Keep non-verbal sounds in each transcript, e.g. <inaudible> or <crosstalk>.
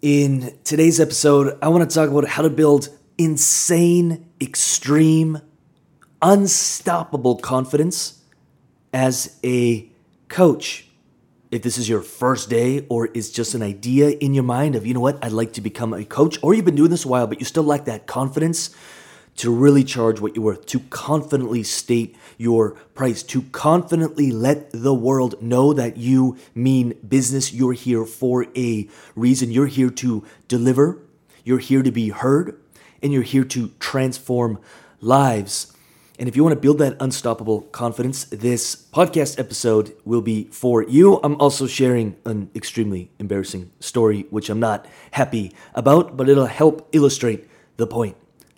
In today's episode, I want to talk about how to build insane, extreme, unstoppable confidence as a coach. If this is your first day or it's just an idea in your mind of, you know what, I'd like to become a coach, or you've been doing this a while, but you still lack that confidence to really charge what you're worth, to confidently state your price, to confidently let the world know that you mean business. You're here for a reason. You're here to deliver. You're here to be heard. And you're here to transform lives. And if you want to build that unstoppable confidence, this podcast episode will be for you. I'm also sharing an extremely embarrassing story, which I'm not happy about, but it'll help illustrate the point.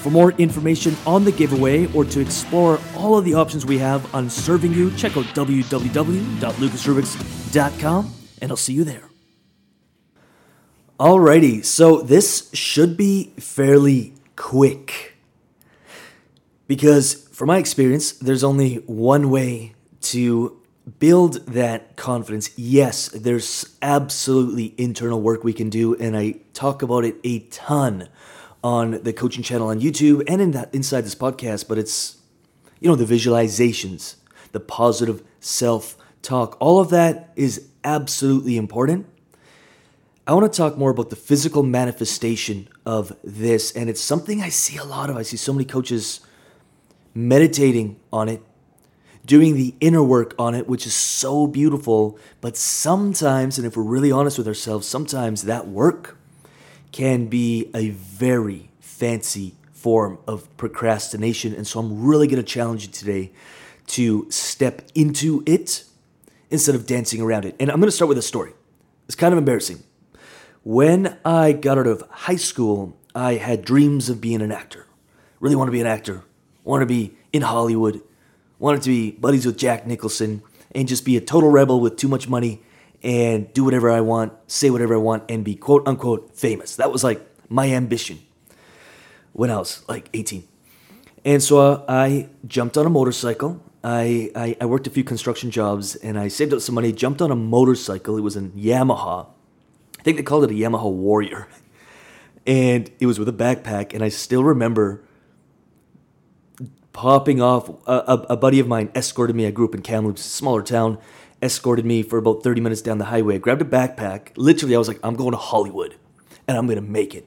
For more information on the giveaway or to explore all of the options we have on serving you, check out www.lucasrubix.com and I'll see you there. Alrighty, so this should be fairly quick. Because, from my experience, there's only one way to build that confidence. Yes, there's absolutely internal work we can do, and I talk about it a ton on the coaching channel on YouTube and in that inside this podcast, but it's you know the visualizations, the positive self-talk. All of that is absolutely important. I want to talk more about the physical manifestation of this and it's something I see a lot of. I see so many coaches meditating on it, doing the inner work on it, which is so beautiful, but sometimes and if we're really honest with ourselves, sometimes that work can be a very fancy form of procrastination. And so I'm really going to challenge you today to step into it instead of dancing around it. And I'm going to start with a story. It's kind of embarrassing. When I got out of high school, I had dreams of being an actor. Really want to be an actor. Want to be in Hollywood. Wanted to be buddies with Jack Nicholson and just be a total rebel with too much money and do whatever I want, say whatever I want, and be quote unquote famous. That was like my ambition when I was like 18. And so uh, I jumped on a motorcycle. I, I, I, worked a few construction jobs and I saved up some money, jumped on a motorcycle. It was a Yamaha. I think they called it a Yamaha Warrior. And it was with a backpack. And I still remember popping off. A, a, a buddy of mine escorted me. I grew up in Kamloops, a smaller town escorted me for about 30 minutes down the highway. Grabbed a backpack. Literally, I was like, I'm going to Hollywood and I'm going to make it.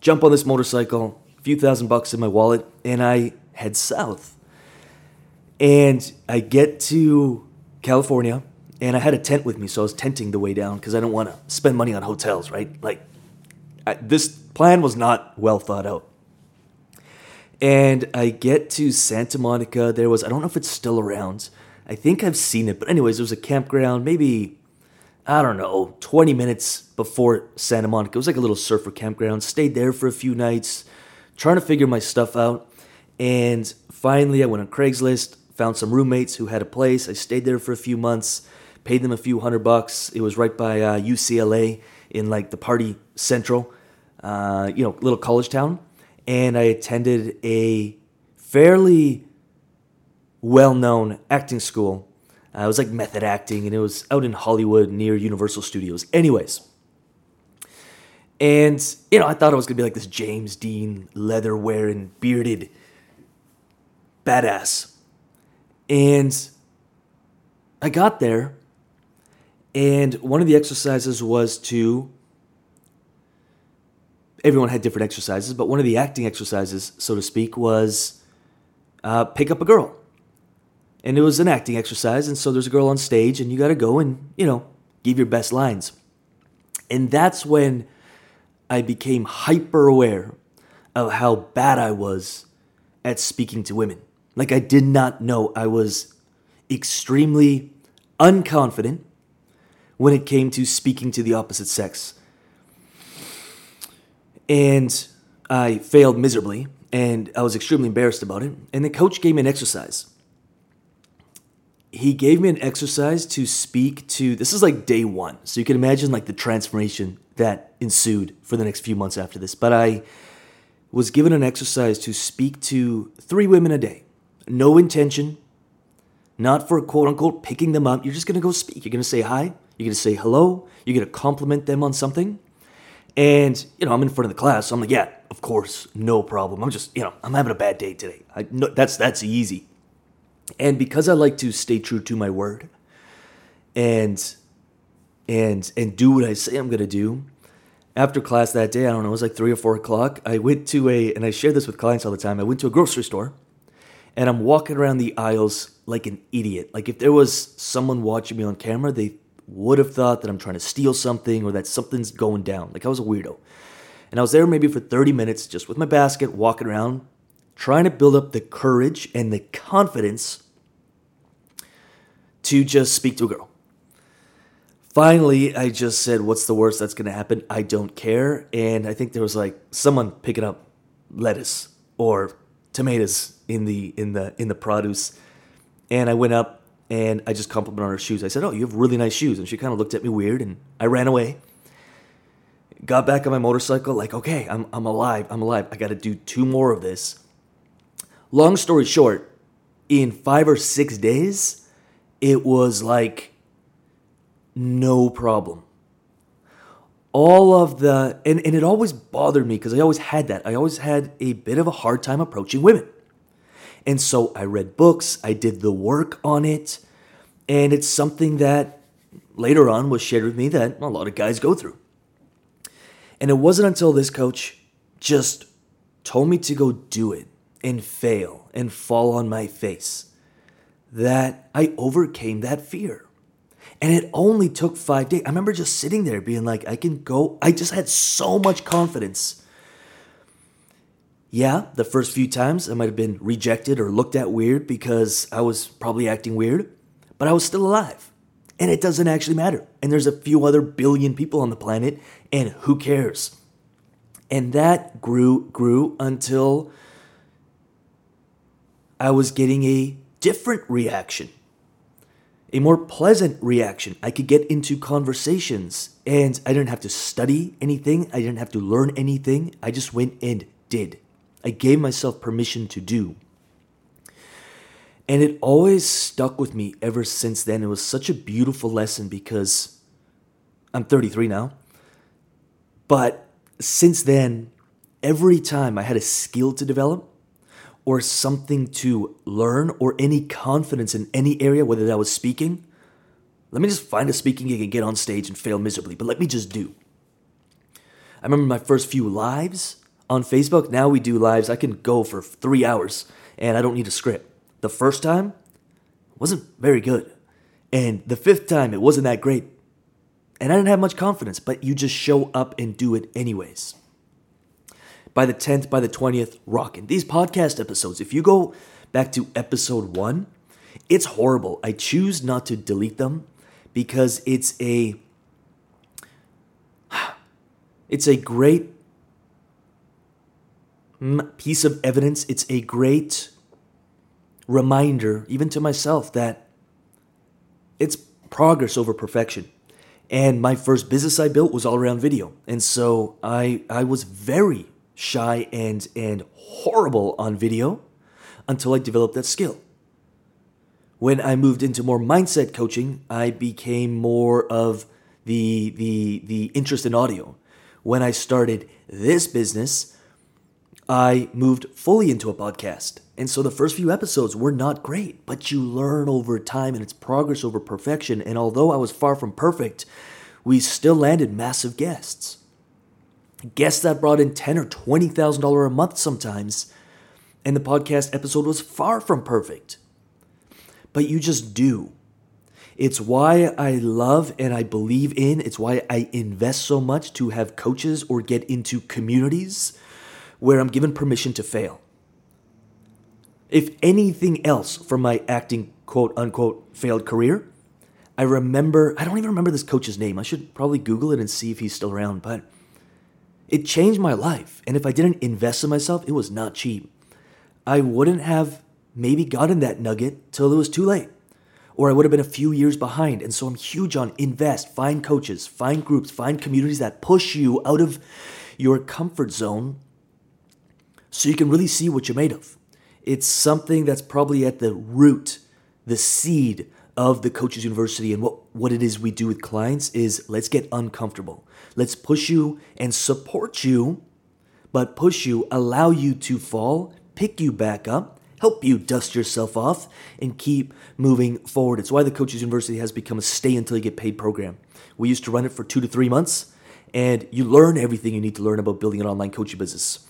Jump on this motorcycle, a few thousand bucks in my wallet, and I head south. And I get to California, and I had a tent with me, so I was tenting the way down because I don't want to spend money on hotels, right? Like, I, this plan was not well thought out. And I get to Santa Monica. There was, I don't know if it's still around, I think I've seen it, but anyways, it was a campground, maybe I don't know, 20 minutes before Santa Monica. It was like a little surfer campground. Stayed there for a few nights, trying to figure my stuff out. And finally, I went on Craigslist, found some roommates who had a place. I stayed there for a few months, paid them a few hundred bucks. It was right by uh, UCLA in like the party central, uh, you know, little college town. And I attended a fairly well known acting school. Uh, it was like method acting, and it was out in Hollywood near Universal Studios. Anyways, and you know, I thought it was gonna be like this James Dean leather wearing, bearded badass. And I got there, and one of the exercises was to. Everyone had different exercises, but one of the acting exercises, so to speak, was uh, pick up a girl and it was an acting exercise. And so there's a girl on stage, and you got to go and, you know, give your best lines. And that's when I became hyper aware of how bad I was at speaking to women. Like, I did not know I was extremely unconfident when it came to speaking to the opposite sex. And I failed miserably, and I was extremely embarrassed about it. And the coach gave me an exercise. He gave me an exercise to speak to, this is like day one. So you can imagine like the transformation that ensued for the next few months after this. But I was given an exercise to speak to three women a day. No intention, not for quote unquote picking them up. You're just going to go speak. You're going to say hi. You're going to say hello. You're going to compliment them on something. And, you know, I'm in front of the class. So I'm like, yeah, of course, no problem. I'm just, you know, I'm having a bad day today. I, no, that's, that's easy. And because I like to stay true to my word and, and, and do what I say I'm to do, after class that day, I don't know, it was like three or four o'clock. I went to a, and I share this with clients all the time. I went to a grocery store and I'm walking around the aisles like an idiot. Like if there was someone watching me on camera, they would have thought that I'm trying to steal something or that something's going down. Like I was a weirdo. And I was there maybe for 30 minutes just with my basket, walking around, trying to build up the courage and the confidence to just speak to a girl. Finally, I just said, What's the worst that's going to happen? I don't care. And I think there was like someone picking up lettuce or tomatoes in the in the in the produce and I went up and I just complimented on her shoes. I said, "Oh, you have really nice shoes." And she kind of looked at me weird, and I ran away. Got back on my motorcycle, like, okay, I'm I'm alive. I'm alive. I got to do two more of this. Long story short, in five or six days, it was like no problem. All of the and, and it always bothered me because I always had that. I always had a bit of a hard time approaching women. And so I read books, I did the work on it, and it's something that later on was shared with me that a lot of guys go through. And it wasn't until this coach just told me to go do it and fail and fall on my face that I overcame that fear. And it only took five days. I remember just sitting there being like, I can go. I just had so much confidence yeah, the first few times I might have been rejected or looked at weird because I was probably acting weird, but I was still alive. And it doesn't actually matter. And there's a few other billion people on the planet, and who cares? And that grew, grew until I was getting a different reaction, a more pleasant reaction. I could get into conversations, and I didn't have to study anything, I didn't have to learn anything. I just went and did. I gave myself permission to do. And it always stuck with me ever since then. It was such a beautiful lesson because I'm 33 now. But since then, every time I had a skill to develop or something to learn or any confidence in any area, whether that was speaking, let me just find a speaking gig and get on stage and fail miserably, but let me just do. I remember my first few lives on Facebook, now we do lives. I can go for three hours and I don't need a script. The first time wasn't very good. And the fifth time, it wasn't that great. And I didn't have much confidence, but you just show up and do it anyways. By the 10th, by the 20th, rocking. These podcast episodes, if you go back to episode one, it's horrible. I choose not to delete them because it's a <sighs> it's a great piece of evidence. It's a great reminder, even to myself, that it's progress over perfection. And my first business I built was all around video. And so I I was very shy and and horrible on video until I developed that skill. When I moved into more mindset coaching, I became more of the the the interest in audio. When I started this business, I moved fully into a podcast. And so the first few episodes were not great, but you learn over time and it's progress over perfection. And although I was far from perfect, we still landed massive guests. Guests that brought in ten or twenty thousand dollars a month sometimes, and the podcast episode was far from perfect. But you just do. It's why I love and I believe in, it's why I invest so much to have coaches or get into communities where I'm given permission to fail. If anything else from my acting quote unquote failed career, I remember, I don't even remember this coach's name. I should probably Google it and see if he's still around, but It changed my life. And if I didn't invest in myself, it was not cheap. I wouldn't have maybe gotten that nugget till it was too late. Or I would have been a few years behind. And so I'm huge on invest, find coaches, find groups, find communities that push you out of your comfort zone so you can really see what you're made of. It's something that's probably at the root, the seed of the Coaches University and what, what it is we do with clients is let's get uncomfortable. Let's push you and support you, but push you, allow you to fall, pick you back up, help you dust yourself off, and keep moving forward. It's why the Coaches University has become a stay until you get paid program. We used to run it for two to three months, and you learn everything you need to learn about building an online coaching business.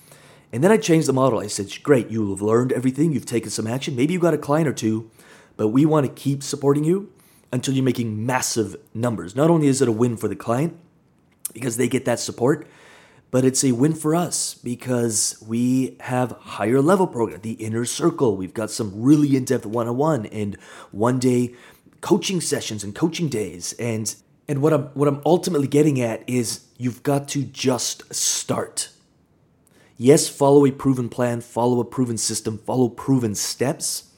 And then I changed the model. I said, great, you have learned everything, you've taken some action, maybe you got a client or two, but we want to keep supporting you until you're making massive numbers. Not only is it a win for the client because they get that support, but it's a win for us because we have higher level program, the inner circle. We've got some really in-depth one-on-one and one-day coaching sessions and coaching days. And and what I'm what I'm ultimately getting at is you've got to just start. Yes, follow a proven plan, follow a proven system, follow proven steps.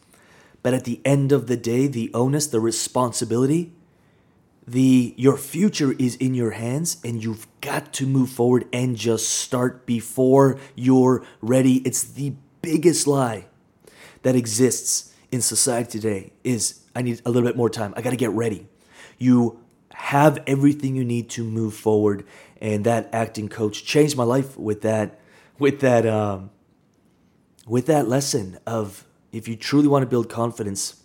But at the end of the day, the onus, the responsibility the your future is in your hands and you've got to move forward and just start before you're ready. It's the biggest lie that exists in society today is i need a little bit more time. I got to get ready. You have everything you need to move forward. And that acting coach changed my life with that with that um, with that lesson of if you truly want to build confidence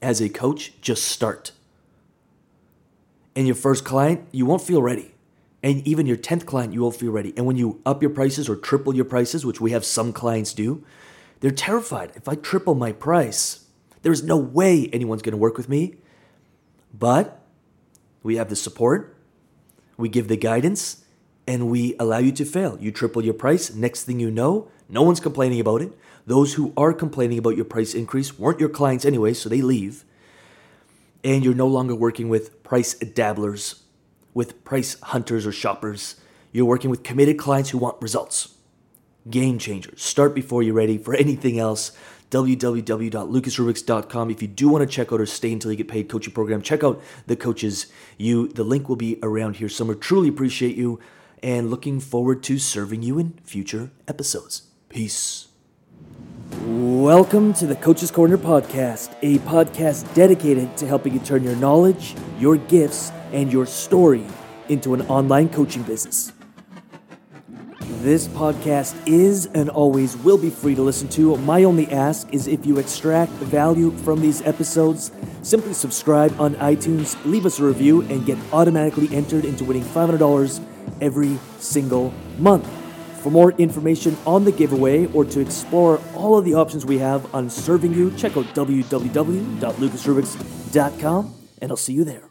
as a coach just start and your first client, you won't feel ready. And even your 10th client, you won't feel ready. And when you up your prices or triple your prices, which we have some clients do, they're terrified. If I triple my price, there's no way anyone's going to work with me. But we have the support, we give the guidance, and we allow you to fail. You triple your price. Next thing you know, no one's complaining about it. Those who are complaining about your price increase weren't your clients anyway, so they leave and you're no longer working with price dabblers, with price hunters or shoppers. You're working with committed clients who want results. Game changers. Start before you're ready. For anything else, www.lucasrubix.com. If you do want to check out our Stay Until You Get Paid coaching program, check out the coaches. You, the link will be around here somewhere. Truly appreciate you and looking forward to serving you in future episodes. Peace. Welcome to the Coach's Corner podcast, a podcast dedicated to helping you turn your knowledge, your gifts, and your story into an online coaching business. This podcast is and always will be free to listen to. My only ask is if you extract value from these episodes, simply subscribe on iTunes, leave us a review, and get automatically entered into winning $500 every single month. For more information on the giveaway or to explore all of the options we have on serving you, check out www.lucasrubix.com and I'll see you there.